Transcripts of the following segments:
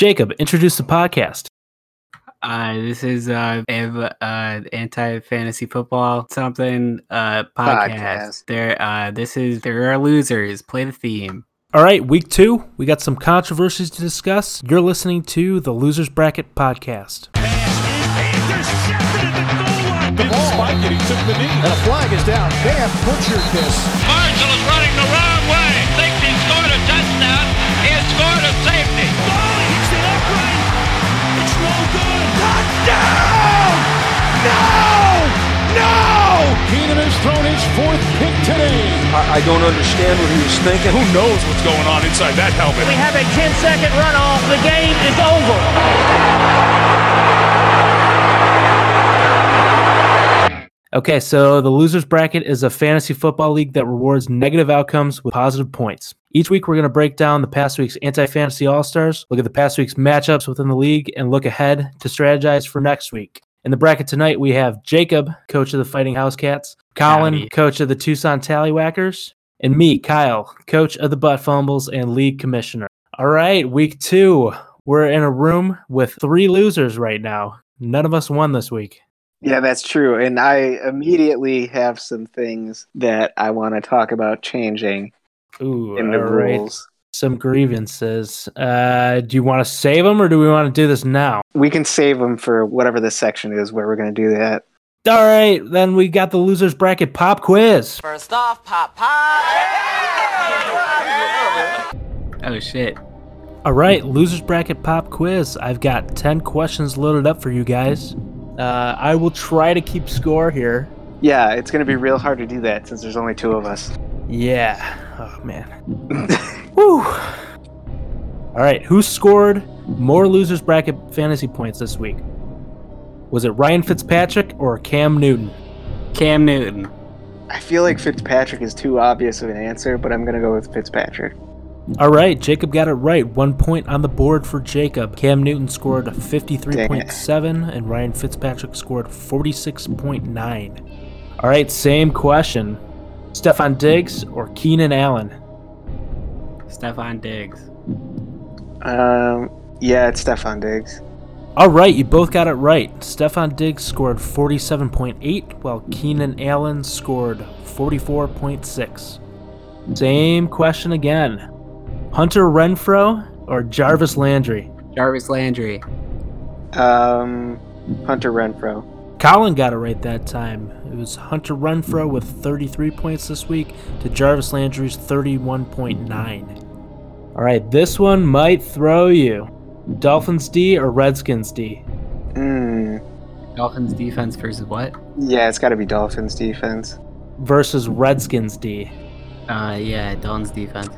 Jacob, introduce the podcast. Uh, this is uh, Ev, uh anti fantasy football something uh podcast. Podcast. There, uh, this is there are losers. Play the theme. All right, week two, we got some controversies to discuss. You're listening to the Losers Bracket podcast. The ball. Spike it, he took the knee. And a flag is down. They have butchered this. Marshall is running the wrong Keenan has thrown his fourth pick today. I, I don't understand what he was thinking. Who knows what's going on inside that helmet? We have a 10 second runoff. The game is over. Okay, so the Losers Bracket is a fantasy football league that rewards negative outcomes with positive points. Each week, we're going to break down the past week's anti fantasy all stars, look at the past week's matchups within the league, and look ahead to strategize for next week. In the bracket tonight, we have Jacob, coach of the Fighting House Cats, Colin, Howdy. coach of the Tucson Tallywhackers, and me, Kyle, coach of the Butt Fumbles and league commissioner. All right, week two. We're in a room with three losers right now. None of us won this week. Yeah, that's true. And I immediately have some things that I want to talk about changing Ooh, in the all right. rules. Some grievances. Uh, do you want to save them or do we want to do this now? We can save them for whatever this section is where we're going to do that. All right, then we got the losers bracket pop quiz. First off, pop pop. Oh shit. All right, losers bracket pop quiz. I've got 10 questions loaded up for you guys. Uh, I will try to keep score here. Yeah, it's going to be real hard to do that since there's only two of us. Yeah. Oh, man. Woo. All right, who scored more losers bracket fantasy points this week? Was it Ryan Fitzpatrick or Cam Newton? Cam Newton. I feel like Fitzpatrick is too obvious of an answer, but I'm going to go with Fitzpatrick. All right, Jacob got it right. One point on the board for Jacob. Cam Newton scored 53.7 and Ryan Fitzpatrick scored 46.9. All right, same question. Stefon Diggs or Keenan Allen? Stefon Diggs. Um, yeah, it's Stefon Diggs. All right, you both got it right. Stefon Diggs scored 47.8 while Keenan Allen scored 44.6. Same question again. Hunter Renfrow or Jarvis Landry? Jarvis Landry. Um, Hunter Renfrow. Colin got it right that time. It was Hunter Renfrow with 33 points this week to Jarvis Landry's 31.9. All right, this one might throw you. Dolphins D or Redskins D? Mm, Dolphins defense versus what? yeah, it's got to be Dolphins defense. Versus Redskins D. Uh, yeah, Dolphins defense.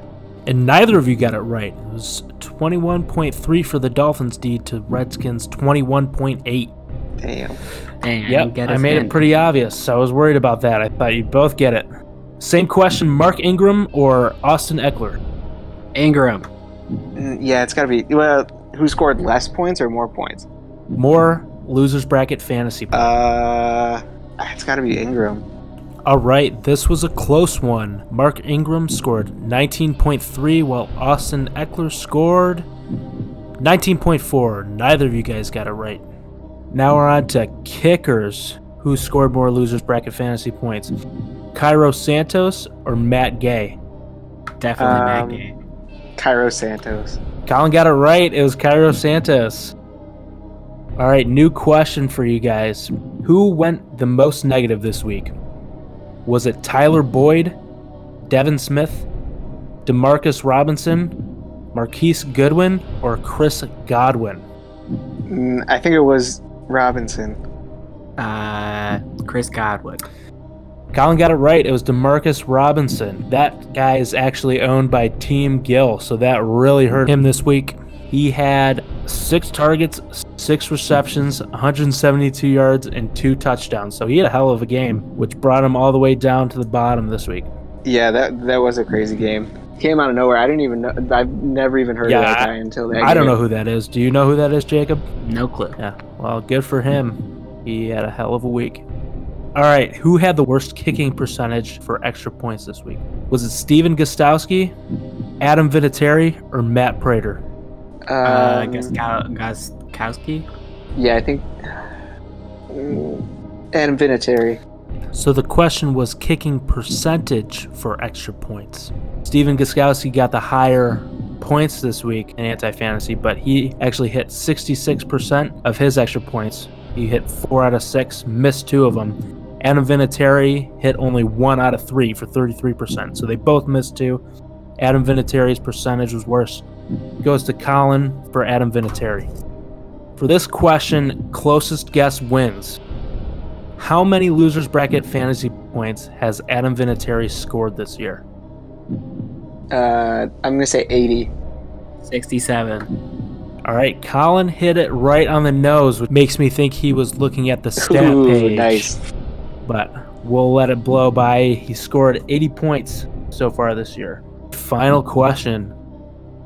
And neither of you got it right. It was 21.3 for the Dolphins D to Redskins 21.8. Damn. Dang, I, Yep, get I made hint. it pretty obvious. I was worried about that. I thought you'd both get it. Same question Mark Ingram or Austin Ekeler? Ingram. Mm, yeah, it's got to be. Well, who scored less points or more points? More losers bracket fantasy points. Uh, it's got to be Ingram. All right, this was a close one. Mark Ingram scored 19.3 while Austin Ekeler scored 19.4. Neither of you guys got it right. Now we're on to kickers. Who scored more losers bracket fantasy points? Cairo Santos or Matt Gay? Definitely Um, Matt Gay. Cairo Santos. Colin got it right. It was Cairo Santos. All right, new question for you guys. Who went the most negative this week? Was it Tyler Boyd, Devin Smith, Demarcus Robinson, Marquise Goodwin, or Chris Godwin? Mm, I think it was Robinson. Uh, Chris Godwin. Colin got it right. It was Demarcus Robinson. That guy is actually owned by Team Gill, so that really hurt him this week. He had six targets, six receptions, 172 yards, and two touchdowns. So he had a hell of a game, which brought him all the way down to the bottom this week. Yeah, that that was a crazy game. Came out of nowhere. I didn't even know. I've never even heard Yeah, of that I- guy until that. I don't know who that is. Do you know who that is, Jacob? No clue. Yeah. Well, good for him. He had a hell of a week. All right. Who had the worst kicking percentage for extra points this week? Was it Stephen Gostkowski, Adam Vinatieri, or Matt Prater? Uh, Um, Gaskow- Gaskowski. yeah, I think mm, Adam Vinatieri. So the question was kicking percentage for extra points. Stephen Gostkowski got the higher points this week in anti fantasy, but he actually hit 66% of his extra points. He hit four out of six, missed two of them. Adam Vinatieri hit only one out of three for 33%. So they both missed two. Adam Vinatieri's percentage was worse. Goes to Colin for Adam Vinatieri. For this question, closest guess wins. How many losers bracket fantasy points has Adam Vinatieri scored this year? Uh, I'm gonna say 80. 67. All right, Colin hit it right on the nose, which makes me think he was looking at the stat Ooh, page. nice. But we'll let it blow by. He scored 80 points so far this year. Final question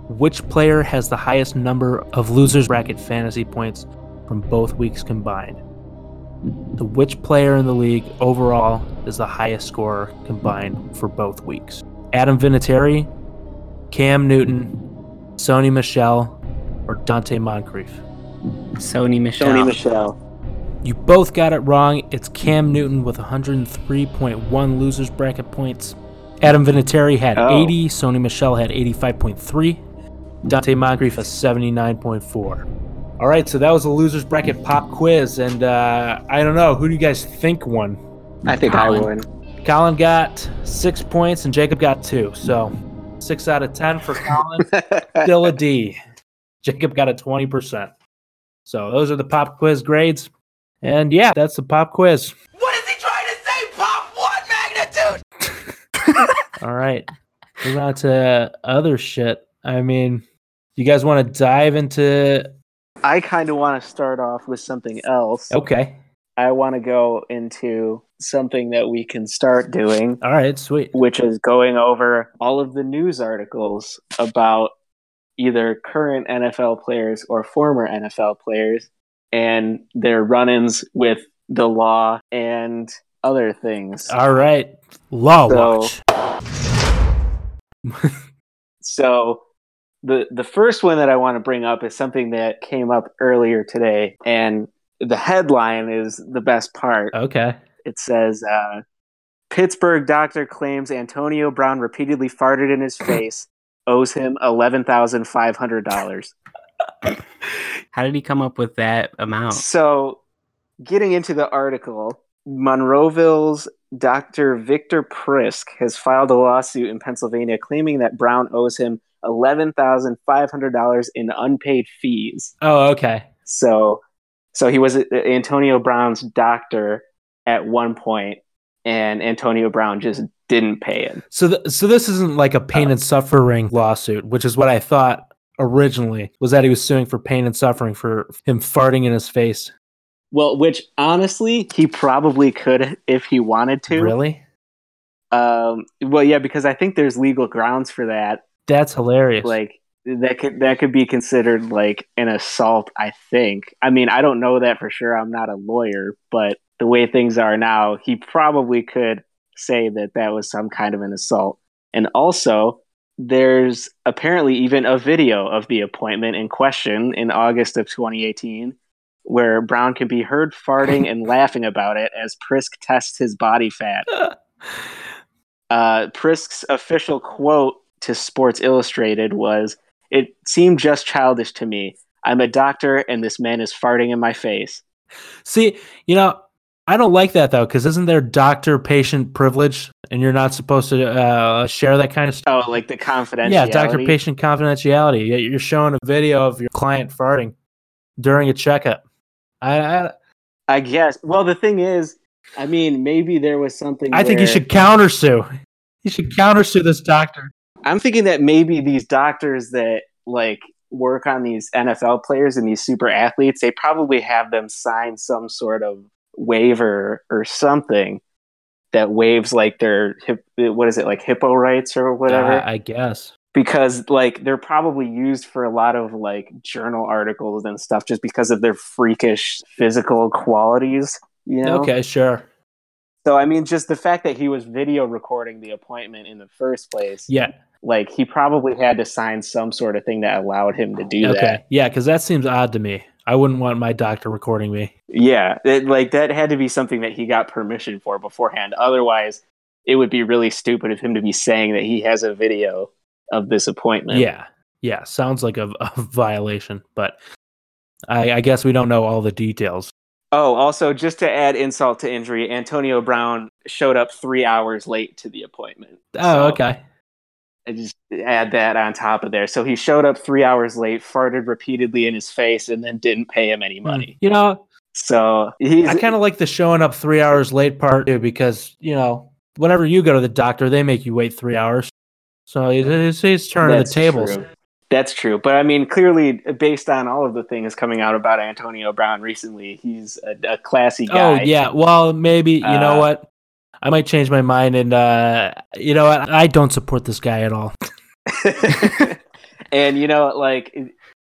Which player has the highest number of losers bracket fantasy points from both weeks combined? So, which player in the league overall is the highest scorer combined for both weeks? Adam Vinatieri, Cam Newton, Sony Michel, or Donte Moncrief? Sony Michel. Sony Michel. You both got it wrong. It's Cam Newton with 103.1 losers bracket points. Adam Vinatieri had Oh. 80. Sony Michel had 85.3. Donte Moncrief has 79.4. All right, so that was a losers bracket pop quiz, and uh, I don't know who do you guys think won? I think Colin. I win. Colin got six points, and Jacob got two. So six out of ten for Colin. Still a D. Jacob got a 20%. So those are the pop quiz grades. And yeah, that's the pop quiz. What is he trying to say, Pop? What magnitude? All right. Move on to other shit. I mean, you guys want to dive into. I kind of want to start off with something else. Okay. I want to go into something that we can start doing, All right. Sweet. which is going over all of the news articles about either current NFL players or former NFL players and their run ins with the law and other things. All right. Law So- Watch. So the the first one that I want to bring up is something that came up earlier today, and the headline is the best part. Okay. It says uh, Pittsburgh doctor claims Antonio Brown repeatedly farted in his face, owes him eleven thousand five hundred dollars. How did he come up with that amount? So, getting into the article, Monroeville's Dr. Victor Prisk has filed a lawsuit in Pennsylvania claiming that Brown owes him $11,500 in unpaid fees. Oh, okay. So, so he was uh, Antonio Brown's doctor at one point, and Antonio Brown just didn't pay him. So, th- so this isn't like a pain and suffering lawsuit, which is what I thought originally was that he was suing for pain and suffering for him farting in his face. Well, which honestly, he probably could if he wanted to. Really? Um, well, yeah, because I think there's legal grounds for that. That's hilarious. Like that could that could be considered like an assault. I think. I mean, I don't know that for sure. I'm not a lawyer, but the way things are now, he probably could say that that was some kind of an assault. And also, there's apparently even a video of the appointment in question in August of 2018 where Brown can be heard farting and laughing about it as Prisk tests his body fat. Uh, Prisk's official quote to Sports Illustrated was, It seemed just childish to me. I'm a doctor and this man is farting in my face. See, you know, I don't like that though, because isn't there doctor patient privilege, and you're not supposed to uh, share that kind of stuff? Oh, like the confidentiality. Yeah, doctor patient confidentiality. Yet You're showing a video of your client farting during a checkup. I I, I guess. Well, the thing is, I mean, maybe there was something. I think you should countersue. You should countersue this doctor. I'm thinking that maybe these doctors that like work on these NFL players and these super athletes, they probably have them sign some sort of waiver or something that waives like their hip, what is it like HIPAA rights or whatever. Uh, I guess. because like they're probably used for a lot of like journal articles and stuff just because of their freakish physical qualities. You know? Okay, sure. So I mean, just the fact that he was video recording the appointment in the first place Yeah. Like he probably had to sign some sort of thing that allowed him to do Okay. that. Yeah, because that seems odd to me. I wouldn't want my doctor recording me. Yeah, it, like that had to be something that he got permission for beforehand. Otherwise, it would be really stupid of him to be saying that he has a video of this appointment. Yeah. Yeah. Sounds like a, a violation, but I, I guess we don't know all the details. Oh, also, just to add insult to injury, Antonio Brown showed up three hours late to the appointment. Oh, So, okay. I just add that on top of there. So he showed up three hours late, farted repeatedly in his face, and then didn't pay him any money. You know, So he's I kind of like the showing up three hours late part too, because you know, whenever you go to the doctor, they make you wait three hours. So it's, it's, it's turning the tables. true. That's true. But I mean, clearly, based on all of the things coming out about Antonio Brown recently, he's a, a classy guy. Oh yeah. Well, maybe you know Uh, what? I might change my mind, and uh, you know what? I don't support this guy at all. and you know, like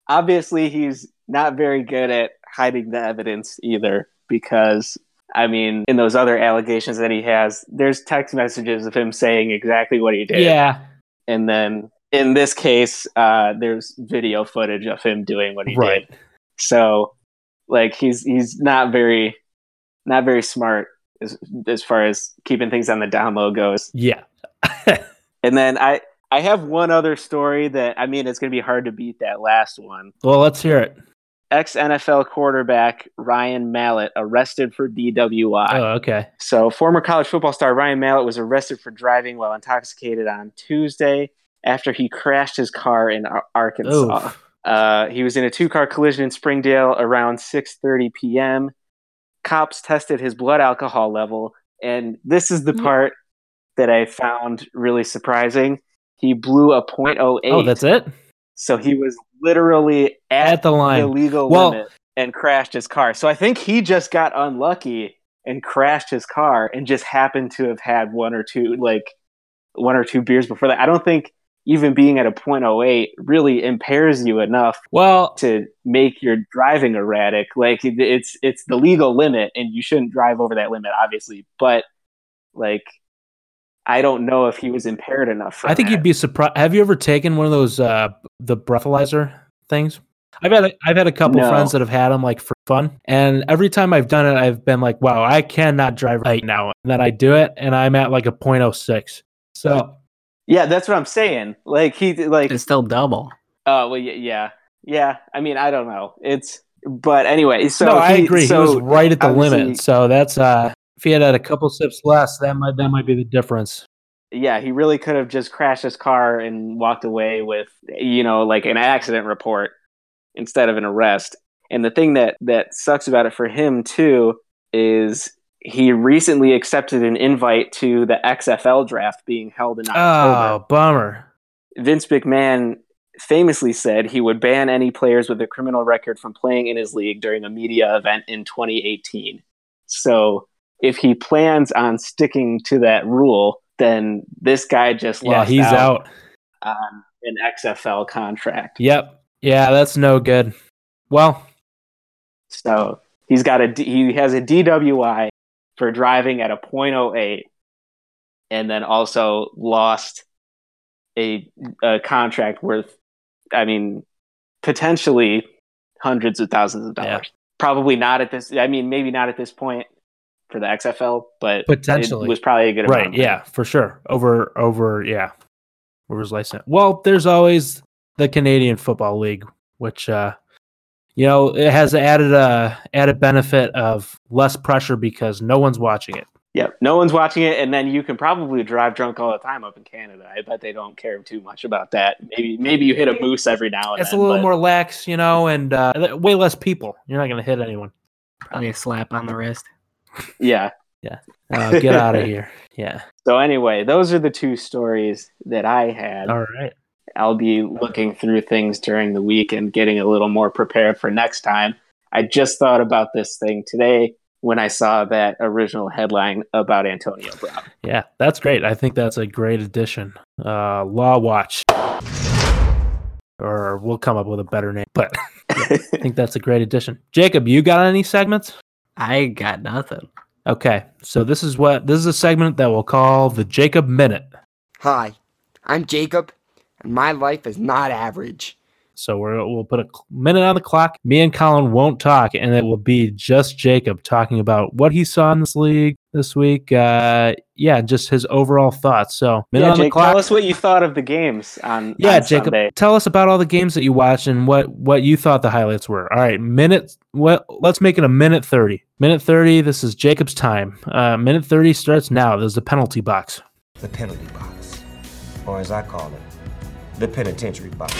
obviously, he's not very good at hiding the evidence either, because I mean, in those other allegations that he has, there's text messages of him saying exactly what he did. Yeah. and then in this case, uh, there's video footage of him doing what he Right. did. So, like, he's he's not very not very smart as as far as keeping things on the down low goes. Yeah. And then I I have one other story that I mean it's going to be hard to beat that last one. well, let's hear it. Ex NFL quarterback Ryan Mallett arrested for DWI. Oh, okay. So, former college football star Ryan Mallett was arrested for driving while intoxicated on Tuesday after he crashed his car in Ar- Arkansas. Uh, he was in a two-car collision in Springdale around 6:30 p.m. Cops tested his blood alcohol level, and this is the Mm. part that I found really surprising. He blew a .08. Oh, that's it. So he was literally at, At the the line. legal Well- limit and crashed his car. So I think he just got unlucky and crashed his car and just happened to have had one or two like one or two beers before that. I don't think even being at a .08 really impairs you enough Well, to make your driving erratic. Like it's it's the legal limit and you shouldn't drive over that limit obviously, but like I don't know if he was impaired enough for I think that. you'd be surprised. Have you ever taken one of those uh the breathalyzer things? I've had a, I've had a couple No. friends that have had them like for fun, and every time I've done it, I've been like, "Wow, I cannot drive right now." And then I do it, and I'm at like a .06. So Yeah, that's what I'm saying. Like he like It's still double. Oh well, yeah, yeah, yeah. I mean, I don't know. It's but anyway. So no, I he- agree. So he was right at the limit. So that's uh, if he had had a couple sips less, that might that might be the difference. yeah, he really could have just crashed his car and walked away with you know like an accident report instead of an arrest. And the thing that that sucks about it for him too is he recently accepted an invite to the XFL draft being held in oh, October. Oh, bummer. Vince McMahon famously said he would ban any players with a criminal record from playing in his league during a media event in 2018. So if he plans on sticking to that rule, then this guy just Yeah, lost he's out, out. on an XFL contract. Yep. Yeah, that's no good. Well, So he's got a he has a DWI for driving at a .08, and then also lost a, a contract worth, I mean, potentially hundreds of thousands of Yeah. dollars. Probably not at this. I mean, maybe not at this point for the XFL, but Potentially. it was probably a good right. amount. Yeah, for sure. Over, over, yeah. Over his license. Well, there's always the Canadian Football League, which, uh, you know, it has added a added benefit of less pressure because no one's watching it. Yep. No one's watching it, and then you can probably drive drunk all the time up in Canada. I bet they don't care too much about that. Maybe maybe you hit a moose every now and It's a little but- more lax, you know, and uh, way less people. You're not going to hit anyone. Probably a slap on the wrist. Yeah. Uh, get out of here. Yeah. So anyway, those are the two stories that I had. All right. I'll be looking through things during the week and getting a little more prepared for next time. I just thought about this thing today when I saw that original headline about Antonio Brown. Yeah, that's great. I think that's a great addition. Uh, Law Watch. Or we'll come up with a better name, but I think that's a great addition. Jacob, you got any segments? I got nothing. Okay, so this is what this is a segment that we'll call the Jacob Minute. Hi, I'm Jacob, And my life is not average. So we're, we'll put a minute on the clock. Me and Colin won't talk, and it will be just Jacob talking about what he saw in this league this week. Uh, yeah, just his overall thoughts. So minute Yeah, on the clock. tell us what you thought of the games on yeah, on Jacob, Sunday. tell us about all the games that you watched and what what you thought the highlights were. All right, minute. What? Let's make it a minute thirty. Minute thirty. This is Jacob's time. Uh, minute thirty starts now. There's the penalty box. the penalty box, or as I call it, the penitentiary box.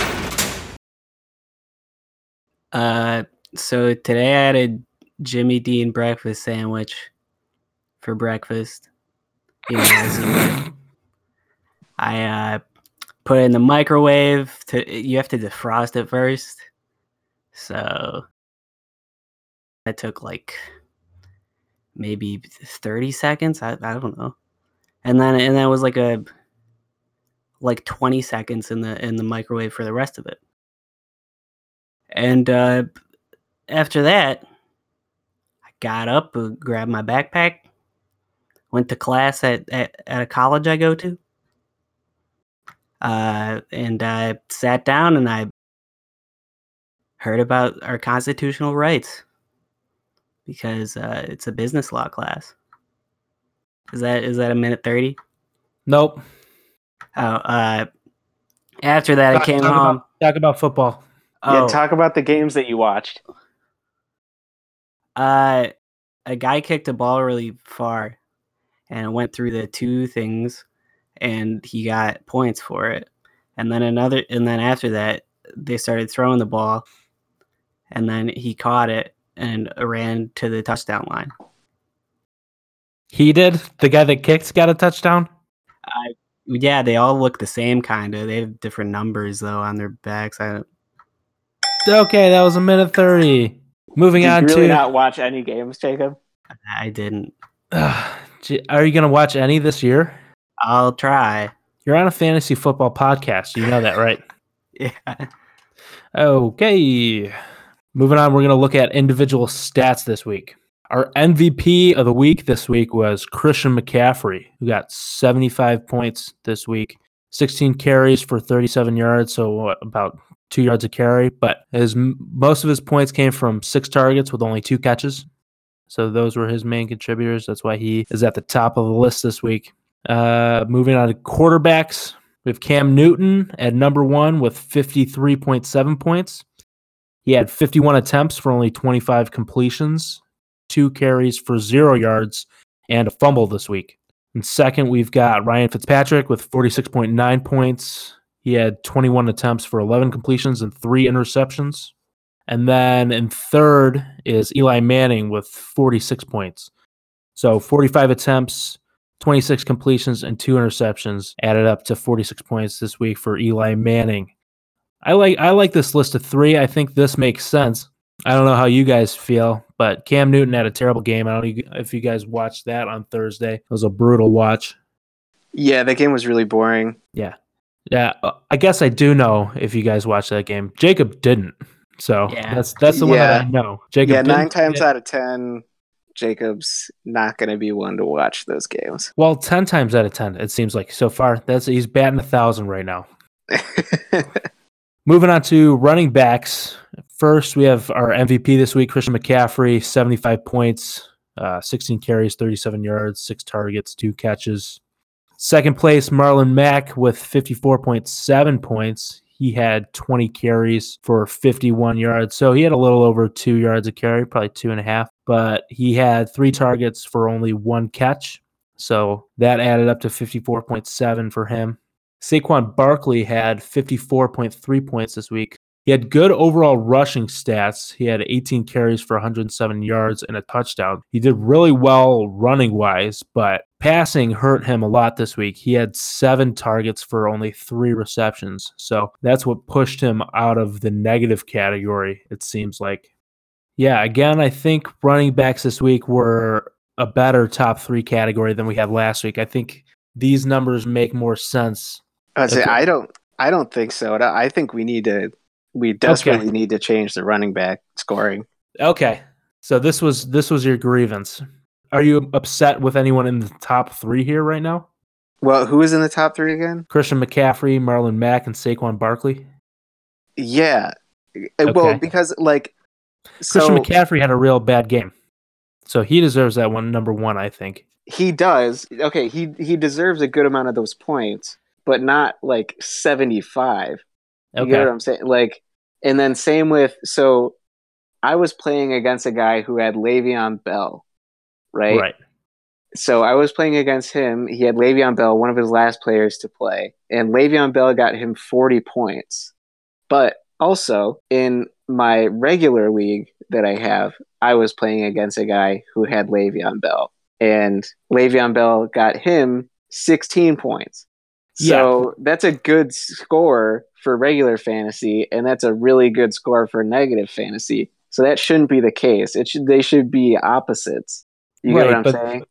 Uh, so today I had a Jimmy Dean breakfast sandwich for breakfast. You know. I uh, put it in the microwave. To you have to defrost it first. So that took like maybe thirty seconds. I, I don't know, and then and that was like a like twenty seconds in the in the microwave for the rest of it. And uh, after that, I got up, uh, grabbed my backpack, went to class at, at, at a college I go to. Uh, and I sat down and I heard about our constitutional rights because uh, it's a business law class. Is that is that a minute thirty? Nope. Oh, uh, after that, I Talk- came talk home. About, talk about football. Yeah, Oh, talk about the games that you watched. Uh, a guy kicked a ball really far, and it went through the two things, and he got points for it. And then another, and then after that, they started throwing the ball, and then he caught it and ran to the touchdown line. He did. The guy that kicked got a touchdown. Yeah, they all look the same, kind of. They have different numbers though on their backs. I don't, Okay, that was a minute thirty. Moving on to. Did on you really to. not watch any games, Jacob? I didn't. Gee, Are you going to watch any this year? I'll try. You're on a fantasy football podcast. You know that, right? Yeah. Okay. Moving on, we're going to look at individual stats this week. Our MVP of the week this week was Christian McCaffrey, who got 75 points this week, 16 carries for 37 yards, so what, about two yards a carry. But his most of his points came from six targets with only two catches. So those were his main contributors. That's why he is at the top of the list this week. Uh, moving on to quarterbacks, we have Cam Newton at number one with 53.7 points. He had 51 attempts for only 25 completions, two carries for zero yards, and a fumble this week. And second, we've got Ryan Fitzpatrick with 46.9 points. He had 21 attempts for 11 completions and three interceptions. And then in third is Eli Manning with 46 points. So 45 attempts, 26 completions, and two interceptions added up to 46 points this week for Eli Manning. I like I like this list of three. I think this makes sense. I don't know how you guys feel, but Cam Newton had a terrible game. I don't know if you guys watched that on Thursday. It was a brutal watch. Yeah, that game was really boring. Yeah. Yeah, uh, I guess I do know if you guys watched that game. Jacob didn't. So Yeah. that's that's the one that I know. Jacob yeah, nine times see out of ten, Jacob's not going to be one to watch those games. Well, ten times out of ten, it seems like so far. That's he's batting a thousand right now. Moving on to running backs. First, we have our MVP this week, Christian McCaffrey, 75 points, uh, 16 carries, 37 yards, six targets, two catches. Second place, Marlon Mack with 54.7 points. He had 20 carries for 51 yards. So he had a little over two yards a carry, probably two and a half, but he had three targets for only one catch. So that added up to 54.7 for him. Saquon Barkley had 54.3 points this week. He had good overall rushing stats. He had 18 carries for 107 yards and a touchdown. He did really well running wise, but passing hurt him a lot this week. He had seven targets for only three receptions. So that's what pushed him out of the negative category, it seems like. Yeah, again, I think running backs this week were a better top three category than we had last week. I think these numbers make more sense I say I don't. I don't think so. I think we need to. We desperately need to change the running back scoring. Okay. So this was this was your grievance. Are you upset with anyone in the top three here right now? Well, who is in the top three again? Christian McCaffrey, Marlon Mack, and Saquon Barkley. Yeah. Uh, Well, because like Christian so McCaffrey had a real bad game, so he deserves that one number one. I think. he does. Okay, he he deserves a good amount of those points, but not like 75. You get Okay. what I'm saying? Like, and then same with so I was playing against a guy who had Le'Veon Bell, right? Right. So I was playing against him. He had Le'Veon Bell, one of his last players to play, and Le'Veon Bell got him 40 points. But also in my regular league that I have, I was playing against a guy who had Le'Veon Bell, and Le'Veon Bell got him 16 points. So that's a good score for regular fantasy, and that's a really good score for negative fantasy. So that shouldn't be the case. It should they should be opposites. You get what I'm but- saying?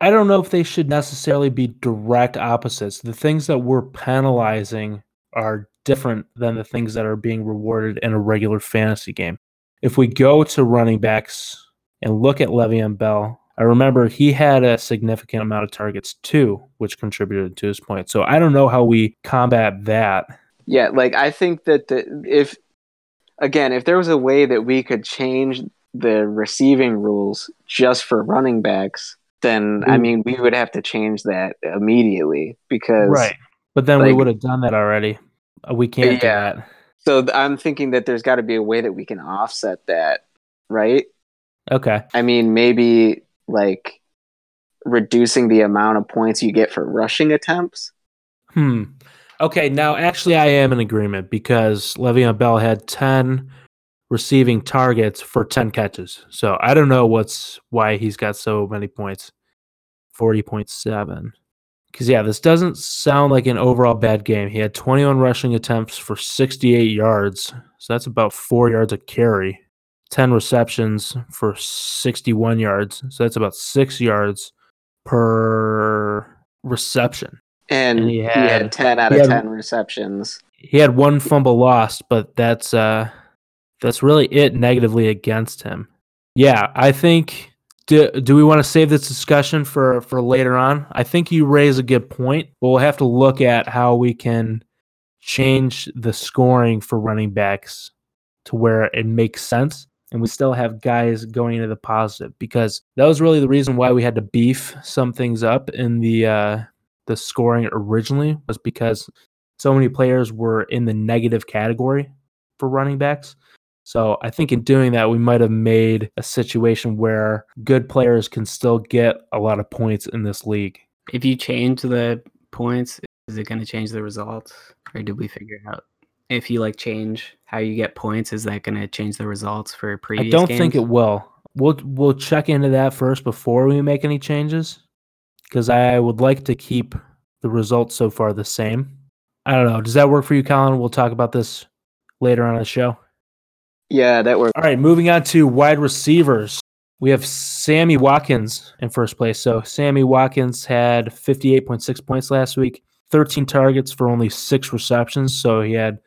I don't know if they should necessarily be direct opposites. The things that we're penalizing are different than the things that are being rewarded in a regular fantasy game. If we go to running backs and look at Le'Veon Bell, I remember he had a significant amount of targets too, which contributed to his point. So I don't know how we combat that. Yeah, like I think that the if again, if there was a way that we could change the receiving rules just for running backs, then I Mm. mean we would have to change that immediately because right. But then we would have done that already. Uh, We can't Yeah. do that. So I'm thinking that there's got to be a way that we can offset that, right? Okay. I mean, maybe like reducing the amount of points you get for rushing attempts. Hmm. Okay, now actually I am in agreement because Le'Veon Bell had 10 receiving targets for 10 catches. So I don't know what's why he's got so many points. 40.7. Cuz yeah, this doesn't sound like an overall bad game. He had 21 rushing attempts for 68 yards. So that's about 4 yards a carry. 10 receptions for 61 yards. So that's about 6 yards per reception. And, And he, he had, had- 10 out of had- 10 receptions. he had one fumble lost, but that's uh that's really it negatively against him. Yeah, I think do, do we want to save this discussion for for later on? I think you raise a good point. But we'll have to look at how we can change the scoring for running backs to where it makes sense and we still have guys going into the positive because that was really the reason why we had to beef some things up in the uh the scoring originally was because so many players were in the negative category for running backs. So I think in doing that, we might have made a situation where good players can still get a lot of points in this league. If you change the points, is it going to change the results, or did we figure out? If you like change how you get points, is that going to change the results for I previous? One? I don't think it will. We'll we'll check into that first before we make any changes, because I would like to keep the results so far the same. I don't know. Does that work for you, Colin? We'll talk about this later on in the show. Yeah, that works. All right, moving on to wide receivers. We have Sammy Watkins in first place. So Sammy Watkins had 58.6 points last week, 13 targets for only six receptions. So he had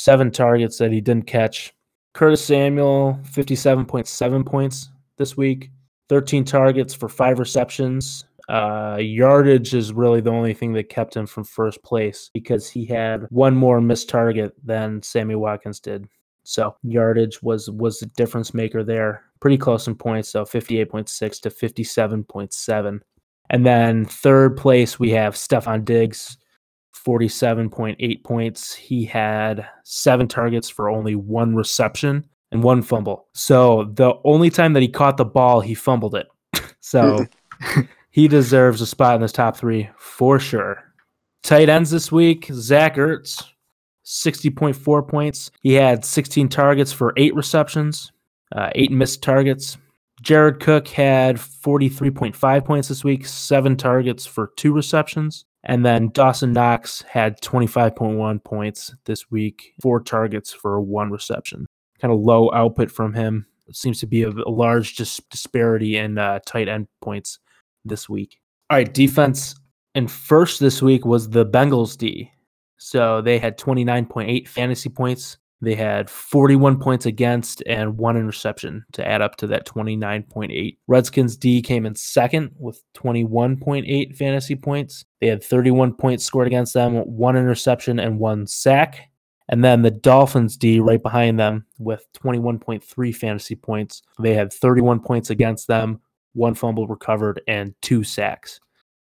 seven targets that he didn't catch. Curtis Samuel, 57.7 points this week, 13 targets for five receptions. Uh, yardage is really the only thing that kept him from first place because he had one more missed target than Sammy Watkins did. So yardage was was the difference maker there. Pretty close in points, so 58.6 to 57.7. And then third place we have Stefon Diggs, 47.8 points. He had seven targets for only one reception and one fumble. So the only time that he caught the ball, he fumbled it. so he deserves a spot in this top three for sure. Tight ends this week, Zach Ertz, 60.4 points. He had 16 targets for eight receptions, uh, eight missed targets. Jared Cook had 43.5 points this week, seven targets for two receptions. And then Dawson Knox had 25.1 points this week, four targets for one reception. Kind of low output from him. It seems to be a, a large dis- disparity in uh, tight end points this week. All right, defense. And first this week was the Bengals D. So they had 29.8 fantasy points. They had 41 points against and one interception to add up to that 29.8. Redskins D came in second with 21.8 fantasy points. They had 31 points scored against them, one interception, and one sack. And then the Dolphins D right behind them with 21.3 fantasy points. They had 31 points against them, one fumble recovered, and two sacks.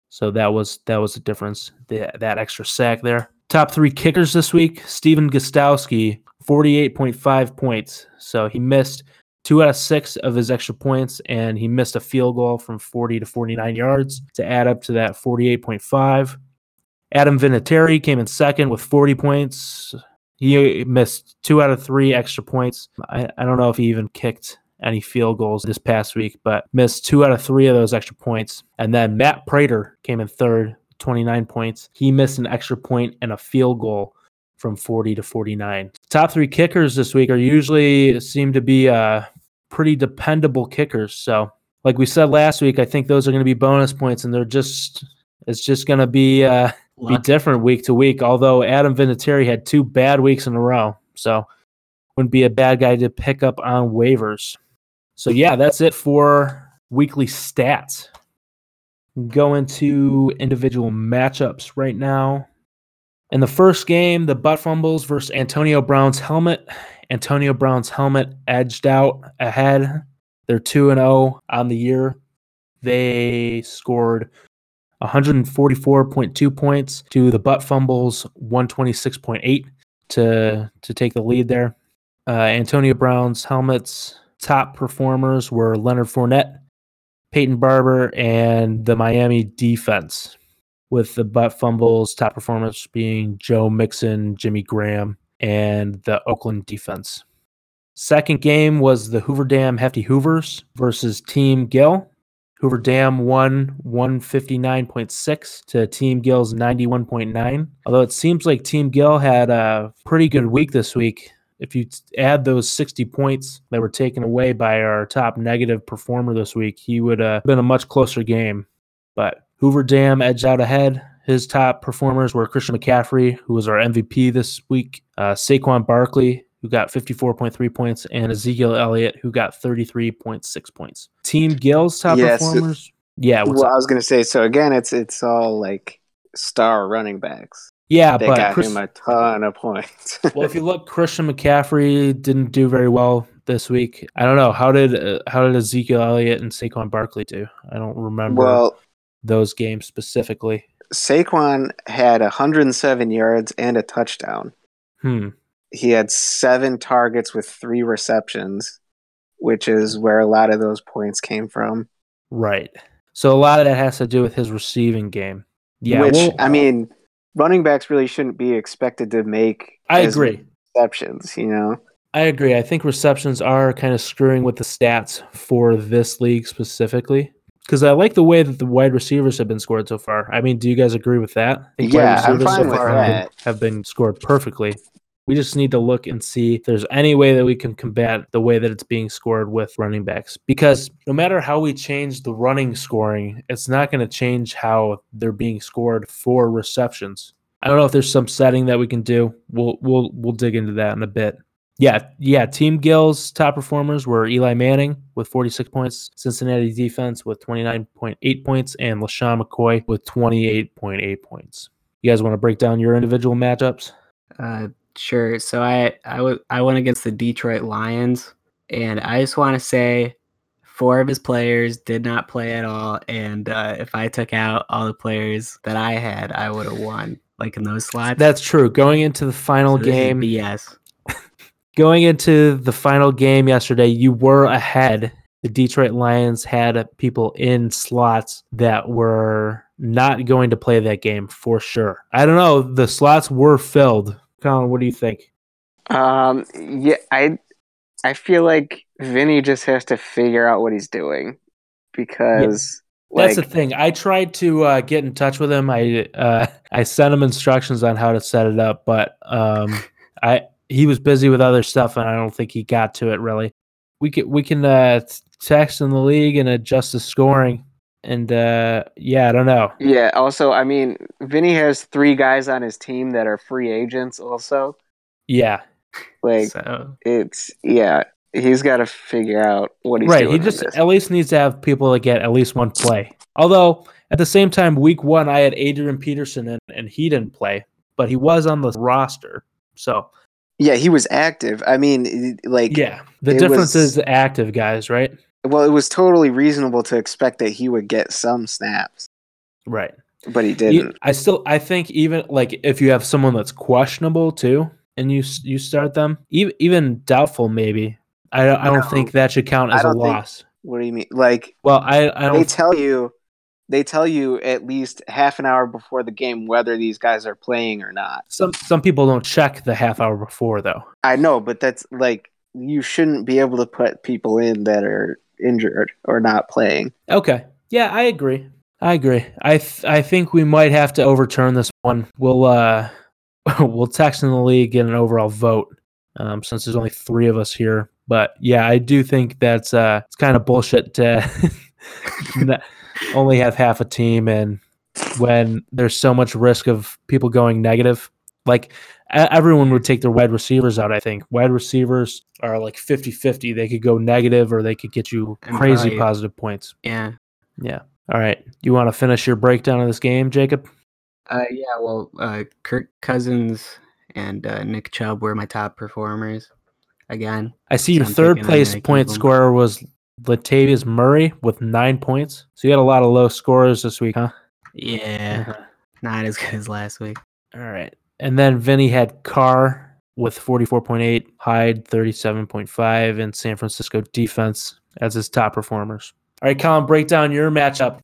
So that was that was the difference. The, that extra sack there. Top three kickers this week: Stephen Gostkowski, 48.5 points. So he missed two out of six of his extra points, and he missed a field goal from 40 to 49 yards to add up to that 48.5. Adam Vinatieri came in second with 40 points. He missed two out of three extra points. I, I don't know if he even kicked any field goals this past week, but missed two out of three of those extra points. And then Matt Prater came in third, 29 points. He missed an extra point and a field goal from 40 to 49. Top three kickers this week are usually seem to be uh, pretty dependable kickers. So, like we said last week, I think those are going to be bonus points, and they're just it's just going to be uh, be different week to week. Although Adam Vinatieri had two bad weeks in a row, so wouldn't be a bad guy to pick up on waivers. So yeah, that's it for weekly stats. Go into individual matchups right now. In the first game, the butt fumbles versus Antonio Brown's helmet. Antonio Brown's helmet edged out ahead. They're 2 and 0 on the year. They scored 144.2 points to the butt fumbles 126.8 to to take the lead there. Uh, Antonio Brown's helmets top performers were Leonard Fournette, Peyton Barber, and the Miami defense with the butt fumbles top performers being Joe Mixon, Jimmy Graham, and the Oakland defense. Second game was the Hoover Dam Hefty Hoovers versus Team Gill. Hoover Dam won 159.6 to Team Gill's 91.9. Although it seems like Team Gill had a pretty good week this week. If you add those 60 points that were taken away by our top negative performer this week, he would have been a much closer game. But Hoover Dam edged out ahead. His top performers were Christian McCaffrey, who was our MVP this week, uh, Saquon Barkley, who got 54.3 points, and Ezekiel Elliott, who got 33.6 points. Team Gill's top Yes. performers. Yeah, well, up? I was gonna say. So again, it's it's all like star running backs. yeah, They but got Chris, him a ton of points. well, if you look, Christian McCaffrey didn't do very well this week. I don't know how did uh, how did Ezekiel Elliott and Saquon Barkley do? I don't remember well, those games specifically. Saquon had 107 yards and a touchdown. Hmm. He had seven targets with three receptions, which is where a lot of those points came from. Right. So a lot of that has to do with his receiving game. Yeah. which well, I mean, running backs really shouldn't be expected to make. I agree. Receptions, you know. I agree. I think receptions are kind of screwing with the stats for this league specifically. Because I like the way that the wide receivers have been scored so far. I mean, do you guys agree with that? I think wide Yeah, I'm fine with have been, that. have been scored perfectly. We just need to look and see if there's any way that we can combat the way that it's being scored with running backs. Because no matter how we change the running scoring, it's not going to change how they're being scored for receptions. I don't know if there's some setting that we can do. We'll we'll we'll dig into that in a bit. Yeah, yeah. Team Gill's top performers were Eli Manning with 46 points, Cincinnati defense with 29.8 points, and LeSean McCoy with 28.8 points. You guys want to break down your individual matchups? Uh, sure. So I I w- I went against the Detroit Lions, and I just want to say, four of his players did not play at all. And uh, if I took out all the players that I had, I would have won. Like in those slots. That's true. Going into the final So game, BS. Going into the final game yesterday, you were ahead. The Detroit Lions had people in slots that were not going to play that game for sure. I don't know. The slots were filled. Colin, what do you think? Um, yeah, I I feel like Vinny just has to figure out what he's doing because That's like the thing. I tried to uh, get in touch with him. I uh, I sent him instructions on how to set it up, but um, I he was busy with other stuff, and I don't think he got to it really. We can we can uh, text in the league and adjust the scoring, and uh, yeah, I don't know. yeah. Also, I mean, Vinny has three guys on his team that are free agents. Also, Yeah, Like so it's yeah, he's got to figure out what he's right. doing. He just this. at least needs to have people that get at least one play. Although at the same time, week one I had Adrian Peterson in, and he didn't play, but he was on the roster. So yeah, he was active. I mean, like yeah, the difference was- is the active guys, right? well, it was totally reasonable to expect that he would get some snaps, Right. but he didn't. I still I think even like if you have someone that's questionable too, and you you start them, even even doubtful maybe. I don't, I don't No. think that should count as a don't think- loss. What do you mean? Like Well, I I don't. They tell you, they tell you at least half an hour before the game whether these guys are playing or not. Some some people don't check the half hour before though. I know, but that's like you shouldn't be able to put people in that are injured or not playing. Okay. Yeah, I agree. I agree. I th- I think we might have to overturn this one. We'll uh we'll text in the league get an overall vote. Um, since there's only three of us here, but yeah, I do think that's uh it's kind of bullshit to only have half a team and when there's so much risk of people going negative. Like everyone would take their wide receivers out, I think. Wide receivers are like 50-50. They could go negative or they could get you And crazy probably- positive points. yeah. Yeah. All right. You want to finish your breakdown of this game, Jacob? Uh, yeah, well, uh, Kirk Cousins and uh, Nick Chubb were my top performers. Again, I see your third place point scorer was Latavius Murray with nine points. So you had a lot of low scorers this week, huh? yeah, Uh-huh. not as good as last week. All right. And then Vinny had Carr with 44.8, Hyde 37.5, and San Francisco defense as his top performers. All right, Colin, break down your matchup.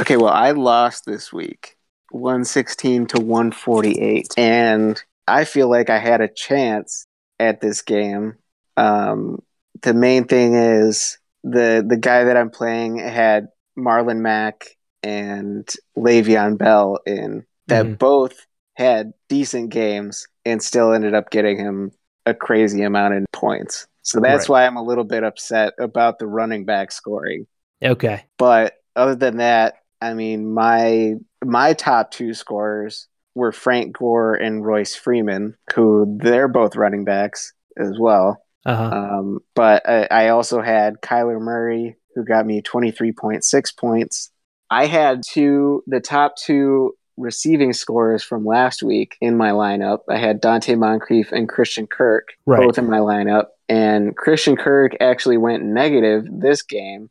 Okay, well, I lost this week, one sixteen to one forty eight, and I feel like I had a chance at this game. Um, the main thing is the the guy that I'm playing had Marlon Mack and Le'Veon Bell in that Mhm. both had decent games and still ended up getting him a crazy amount in points. So that's Right. why I'm a little bit upset about the running back scoring Okay. but other than that, I mean, my my top two scorers were Frank Gore and Royce Freeman, who they're both running backs as well. Uh huh. Um, but I, I also had Kyler Murray, who got me twenty three point six points. I had two the top two receiving scorers from last week in my lineup. I had Donte Moncrief and Christian Kirk Right. both in my lineup, and Christian Kirk actually went negative this game.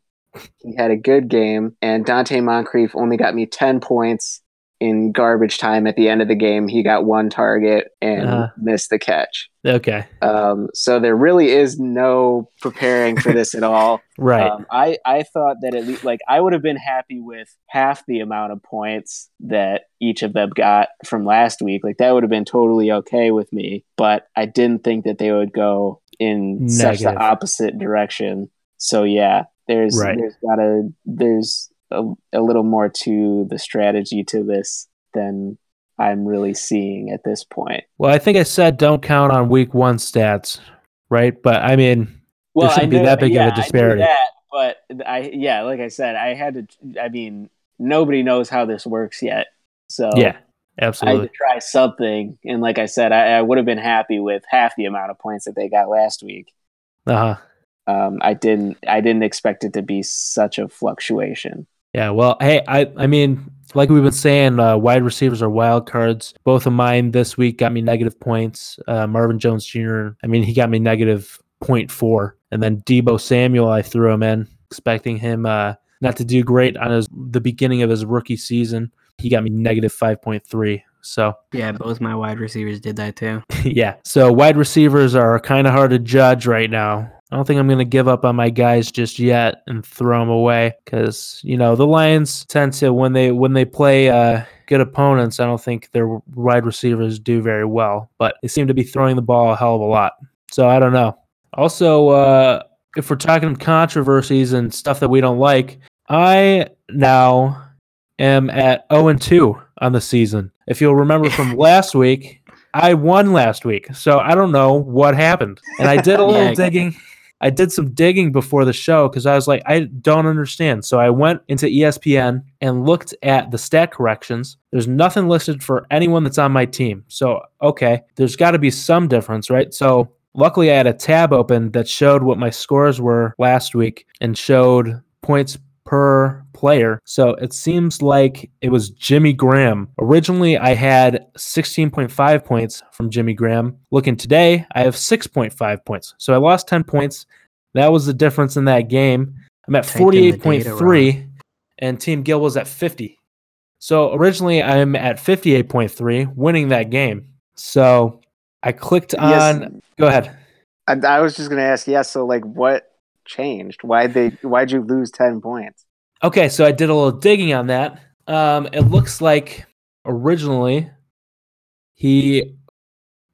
He had a good game, and Donte Moncrief only got me 10 points in garbage time at the end of the game. He got one target and Uh-huh. missed the catch. Okay. Um, so there really is no preparing for this at all. Right. Um, I, I thought that at least, like, I would have been happy with half the amount of points that each of them got from last week. Like, that would have been totally okay with me. But I didn't think that they would go in such the opposite direction. So, yeah, there's, Right. there's gotta, there's a, a little more to the strategy to this than I'm really seeing at this point. well, I think I said don't count on week one stats, right? But I mean, well, shouldn't I be that big of a yeah, I disparity. that, but I yeah, like I said, I had to. I mean, nobody knows how this works yet, so yeah, absolutely. I had to try something. And like I said, I, I would have been happy with half the amount of points that they got last week. Uh huh. Um, I didn't. I didn't expect it to be such a fluctuation. Yeah, well, hey, I I mean, like we've been saying, uh, wide receivers are wild cards. Both of mine this week got me negative points. Uh, Marvin Jones Jr. I mean, he got me negative 0.4, and then Deebo Samuel, I threw him in, expecting him uh, not to do great on his the beginning of his rookie season. He got me negative 5.3. So Yeah, both my wide receivers did that too. yeah, so wide receivers are kind of hard to judge right now. I don't think I'm going to give up on my guys just yet and throw them away because you know the Lions tend to when they when they play uh, good opponents. I don't think their wide receivers do very well, but they seem to be throwing the ball a hell of a lot. So I don't know. Also, uh, if we're talking controversies and stuff that we don't like, I now am at 0 and 2 on the season. If you'll remember from last week, I won last week. So I don't know what happened. And I did a little Yeah. digging. I did some digging before the show because I was like, I don't understand. So I went into ESPN and looked at the stat corrections. There's nothing listed for anyone that's on my team. So, okay, there's got to be some difference, right? So luckily I had a tab open that showed what my scores were last week and showed points per player. So it seems like it was Jimmy Graham. Originally, I had 16.5 points from Jimmy Graham. Looking today, I have 6.5 points. So I lost 10 points. That was the difference in that game. I'm at Taking the data 48.3, and Team Gill was at 50. So originally, I'm at 58.3, winning that game. So I clicked Yes. on. Go ahead. I, I was just gonna ask, yeah. So like, what changed? Why'd they? Why'd you lose ten points? Okay, so I did a little digging on that. Um, it looks like originally he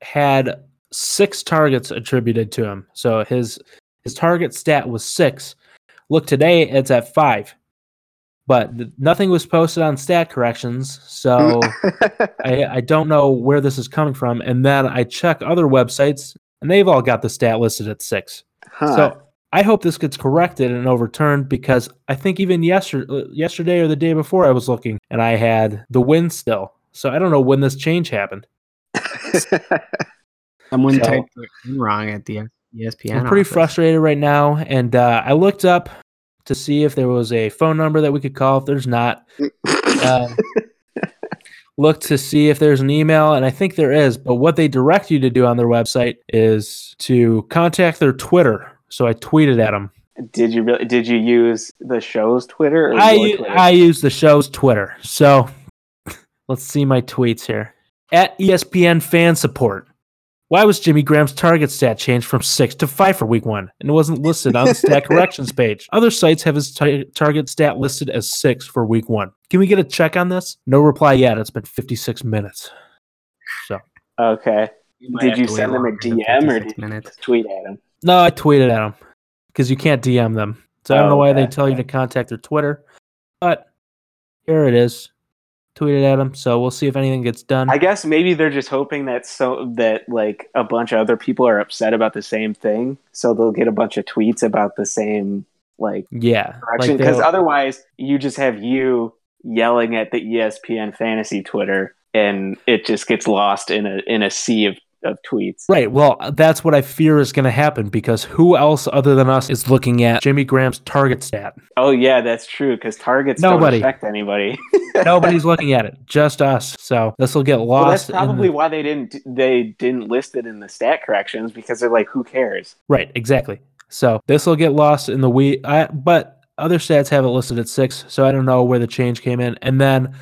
had six targets attributed to him. So his his target stat was six. Look today, it's at five. But th- nothing was posted on stat corrections, so I, I don't know where this is coming from. And then I check other websites, and they've all got the stat listed at six. Huh. So I hope this gets corrected and overturned because I think even yesterday, yesterday or the day before, I was looking and I had the win still. So I don't know when this change happened. Someone So- typed wrong at the ESPN. I'm pretty office. frustrated right now, and uh, I looked up to see if there was a phone number that we could call. If there's not, uh, look to see if there's an email, and I think there is. But what they direct you to do on their website is to contact their Twitter. So I tweeted at him. did you really? Did you use the show's Twitter? Or I Twitter? I use the show's Twitter. So let's see my tweets here. At ESPN fan support. Why was Jimmy Graham's target stat changed from six to five for week one and it wasn't listed on the stat corrections page? Other sites have his ta- target stat listed as six for week one. Can we get a check on this? No reply yet. It's been 56 minutes. So, okay. might Did you send him a DM or did you minutes. just tweet at him? No, I tweeted at them because you can't DM them. So I don't know oh, why they tell you to contact their Twitter, but here it is. Tweeted at them. So we'll see if anything gets done. I guess maybe they're just hoping that so that like a bunch of other people are upset about the same thing, so they'll get a bunch of tweets about the same like Yeah, correction. Because they'll- otherwise, you just have you yelling at the ESPN fantasy Twitter, and it just gets lost in a in a sea of, of tweets. right. Well, uh, that's what I fear is going to happen because who else other than us is looking at Jimmy Graham's target stat? Oh yeah, that's true. Because targets Nobody. don't affect anybody. Nobody's looking at it, just us. So this will get well, lost. that's probably the- why they didn't they didn't list it in the stat corrections because they're like, who cares? right. Exactly. So this will get lost in the week. I, but other stats have it listed at six, so I don't know where the change came in. And then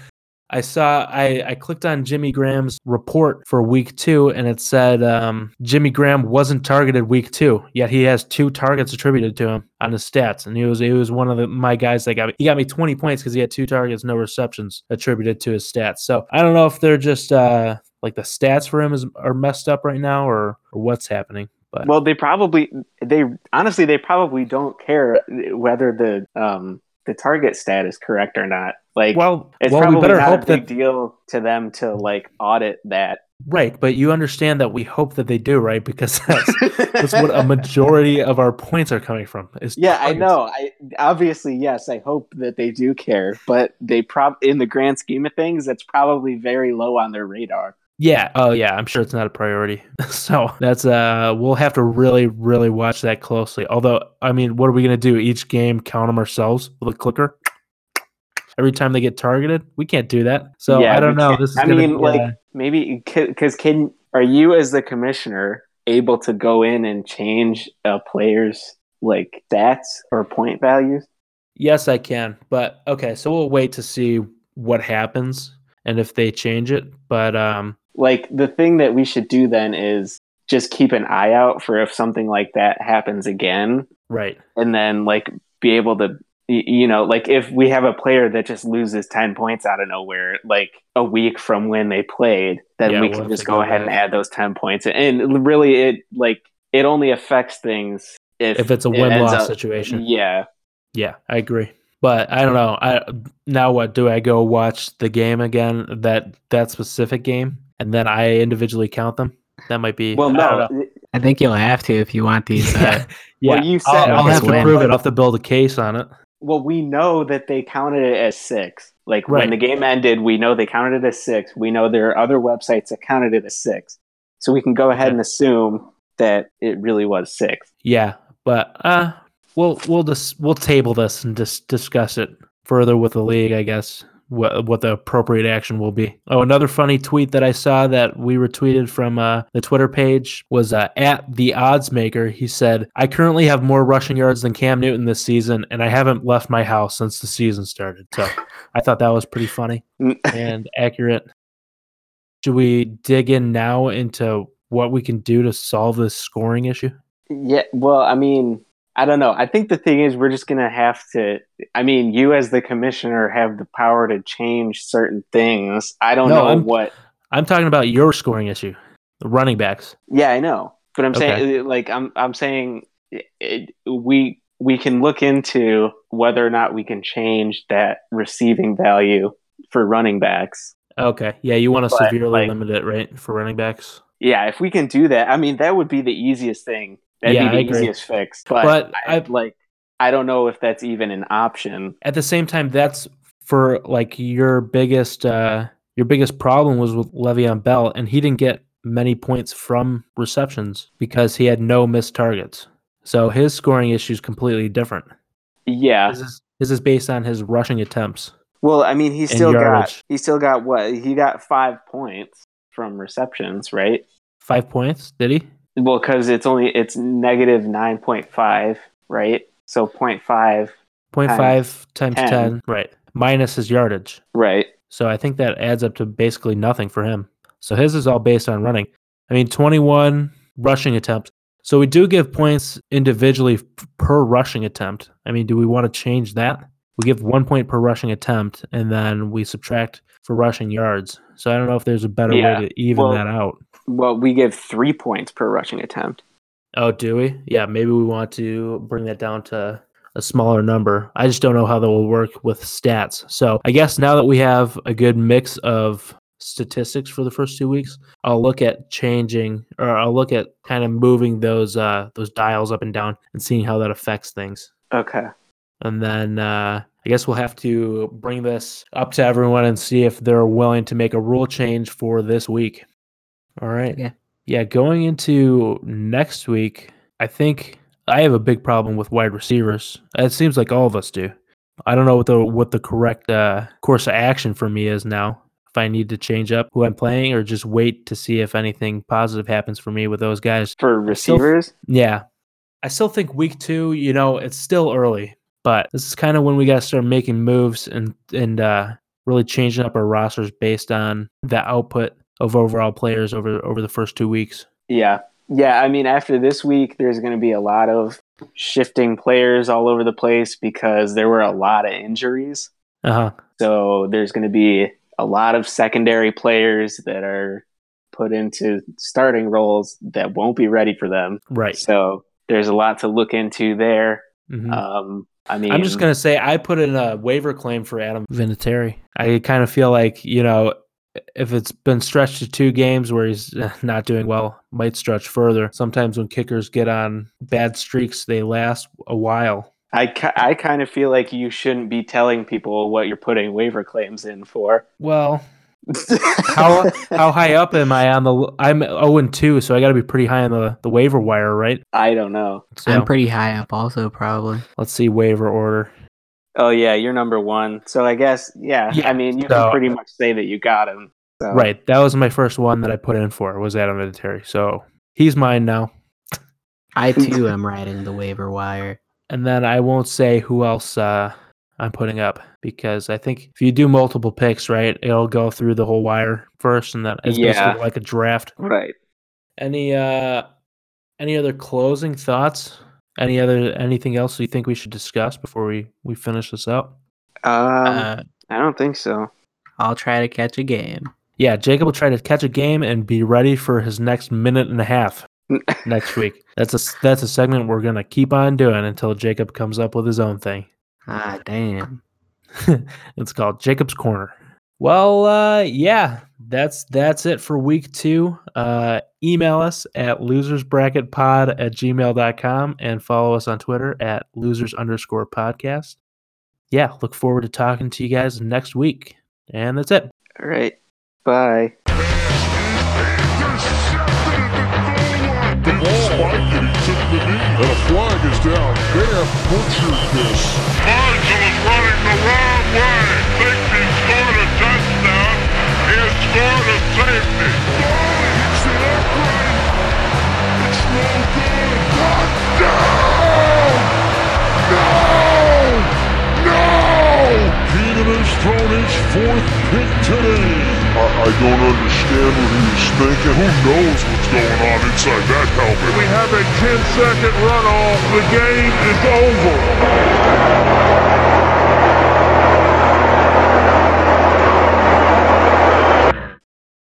I saw I, I clicked on Jimmy Graham's report for week two, and it said um, Jimmy Graham wasn't targeted week two, yet he has two targets attributed to him on his stats, and he was he was one of the, my guys that got me. He got me twenty points because he had two targets, no receptions attributed to his stats. So I don't know if they're just uh, like the stats for him is are messed up right now, or or what's happening. But Well, they probably they honestly they probably don't care whether the um the target stat is correct or not. Like, well, it's well, probably we better not hope a big that deal to them to like audit that. right. But you understand that we hope that they do, right? Because that's that's what a majority of our points are coming from. Is Yeah, I know. I obviously yes, I hope that they do care, but they prob in the grand scheme of things, that's probably very low on their radar. Yeah. Oh, yeah. I'm sure it's not a priority. so that's uh, we'll have to really, really watch that closely. Although, I mean, what are we gonna do? Each game count them ourselves with a clicker. Every time they get targeted, we can't do that. So Yeah, I don't know. can't- This is. I mean, be, like uh, maybe because can are you as the commissioner able to go in and change a player's like stats or point values? yes, I can. But okay, so we'll wait to see what happens and if they change it. But um, Like the thing that we should do then is just keep an eye out for if something like that happens again, right. and then like be able to you know like if we have a player that just loses 10 points out of nowhere like a week from when they played then Yeah, we we'll can just go ahead and add those 10 points and really it like it only affects things if, If it's a win ends loss up- situation. yeah Yeah, I agree. But I don't know. I now what do I go watch the game again? That that specific game, and then I individually count them. That might be. well I don't know. no I think you'll have to if you want these. Uh, yeah, yeah. Well, you I'll, said- I'll have to win. prove it. I'll have to build a case on it. well we know that they counted it as six like Right. when the game ended we know they counted it as six we know there are other websites that counted it as six so we can go ahead Okay. and assume that it really was six. Yeah, but uh, we'll we'll just we'll table this and just discuss it further with the league, I guess. What what the appropriate action will be. Oh, another funny tweet that I saw that we retweeted from uh, the Twitter page was uh, at the odds maker. He said, "I currently have more rushing yards than Cam Newton this season, and I haven't left my house since the season started." So I thought that was pretty funny and accurate. Should we dig in now into what we can do to solve this scoring issue? Yeah, well, I mean, I don't know. I think the thing is, we're just gonna have to. I mean, you as the commissioner have the power to change certain things. I don't No, know I'm- what. I'm talking about your scoring issue, the running backs. Yeah, I know, but I'm Okay. saying, like, I'm I'm saying, it, we we can look into whether or not we can change that receiving value for running backs. Okay, yeah, you want to But, severely like- limit it, right, for running backs? Yeah, if we can do that, I mean, that would be the easiest thing. That'd Yeah, be the easiest fix. But, But I, I- like, I don't know if that's even an option. At the same time, that's for like your biggest uh your biggest problem was with Le'Veon Bell, and he didn't get many points from receptions because he had no missed targets. So his scoring issue is completely different. Yeah. This is, his is based on his rushing attempts. Well, I mean, he still got he still got what he got five points from receptions, right? Five points, did he? Well, because it's only it's negative nine point five, right? So 0.5, Point Times five times 10. 10, right. Minus his yardage. right? So I think that adds up to basically nothing for him. So his is all based on running. I mean, 21 rushing attempts. So we do give points individually per rushing attempt. I mean, do we want to change that? We give one point per rushing attempt, and then we subtract for rushing yards. So I don't know if there's a better Yeah, way to even well- that out. Well, we give three points per rushing attempt. Oh, do we? Yeah, maybe we want to bring that down to a smaller number. I just don't know how that will work with stats. So I guess now that we have a good mix of statistics for the first two weeks, I'll look at changing or I'll look at kind of moving those uh those dials up and down and seeing how that affects things. Okay. And then uh I guess we'll have to bring this up to everyone and see if they're willing to make a rule change for this week. All right. Yeah. Yeah, going into next week, I think I have a big problem with wide receivers. It seems like all of us do. I don't know what the what the correct uh, course of action for me is now. If I need to change up who I'm playing or just wait to see if anything positive happens for me with those guys. For I still- receivers, Yeah. I still think week two, you know, it's still early, but this is kind of when we got to start making moves and and uh, really changing up our rosters based on the output of overall players over over the first two weeks. yeah. Yeah, I mean, after this week, there's going to be a lot of shifting players all over the place because there were a lot of injuries. Uh huh. So there's going to be a lot of secondary players that are put into starting roles that won't be ready for them. Right. So there's a lot to look into there. Mhm. Um, I mean, I'm just gonna say I put in a waiver claim for Adam Vinatieri. I kind of feel like you know if it's been stretched to two games where he's uh, not doing well, might stretch further. Sometimes when kickers get on bad streaks, they last a while. I, ki- I kind of feel like you shouldn't be telling people what you're putting waiver claims in for. Well, how how high up am I on the? I'm 0 and 2, so I got to be pretty high on the, the waiver wire, right? I don't know. So I'm pretty high up, also probably. let's see waiver order. Oh yeah, you're number one. So I guess yeah. Yeah, I mean, you so- can pretty much say that you got him. So. Right, that was my first one that I put in for was Adam Vinatieri. So he's mine now. I too am riding the waiver wire. and then I won't say who else uh, I'm putting up because I think if you do multiple picks, right, it'll go through the whole wire first, and then it's Yeah. basically like a draft. Right. Any uh, any other closing thoughts? Any other anything else you think we should discuss before we we finish this up? Um, Uh, I don't think so. I'll try to catch a game. Yeah, Jacob will try to catch a game and be ready for his next minute and a half next week. That's a s- that's a segment we're gonna keep on doing until Jacob comes up with his own thing. Ah, damn. it's called Jacob's Corner. Well, uh, yeah, that's that's it for week two. Uh, email us at losersbracketpod at gmail.com and follow us on Twitter at losers underscore podcast. Yeah, look forward to talking to you guys next week. And that's it. All right. Bye. The ball the thrown his fourth pick today. I, I don't understand what he was thinking. Who knows what's going on inside that helmet? We have a 10-second runoff. The game is over.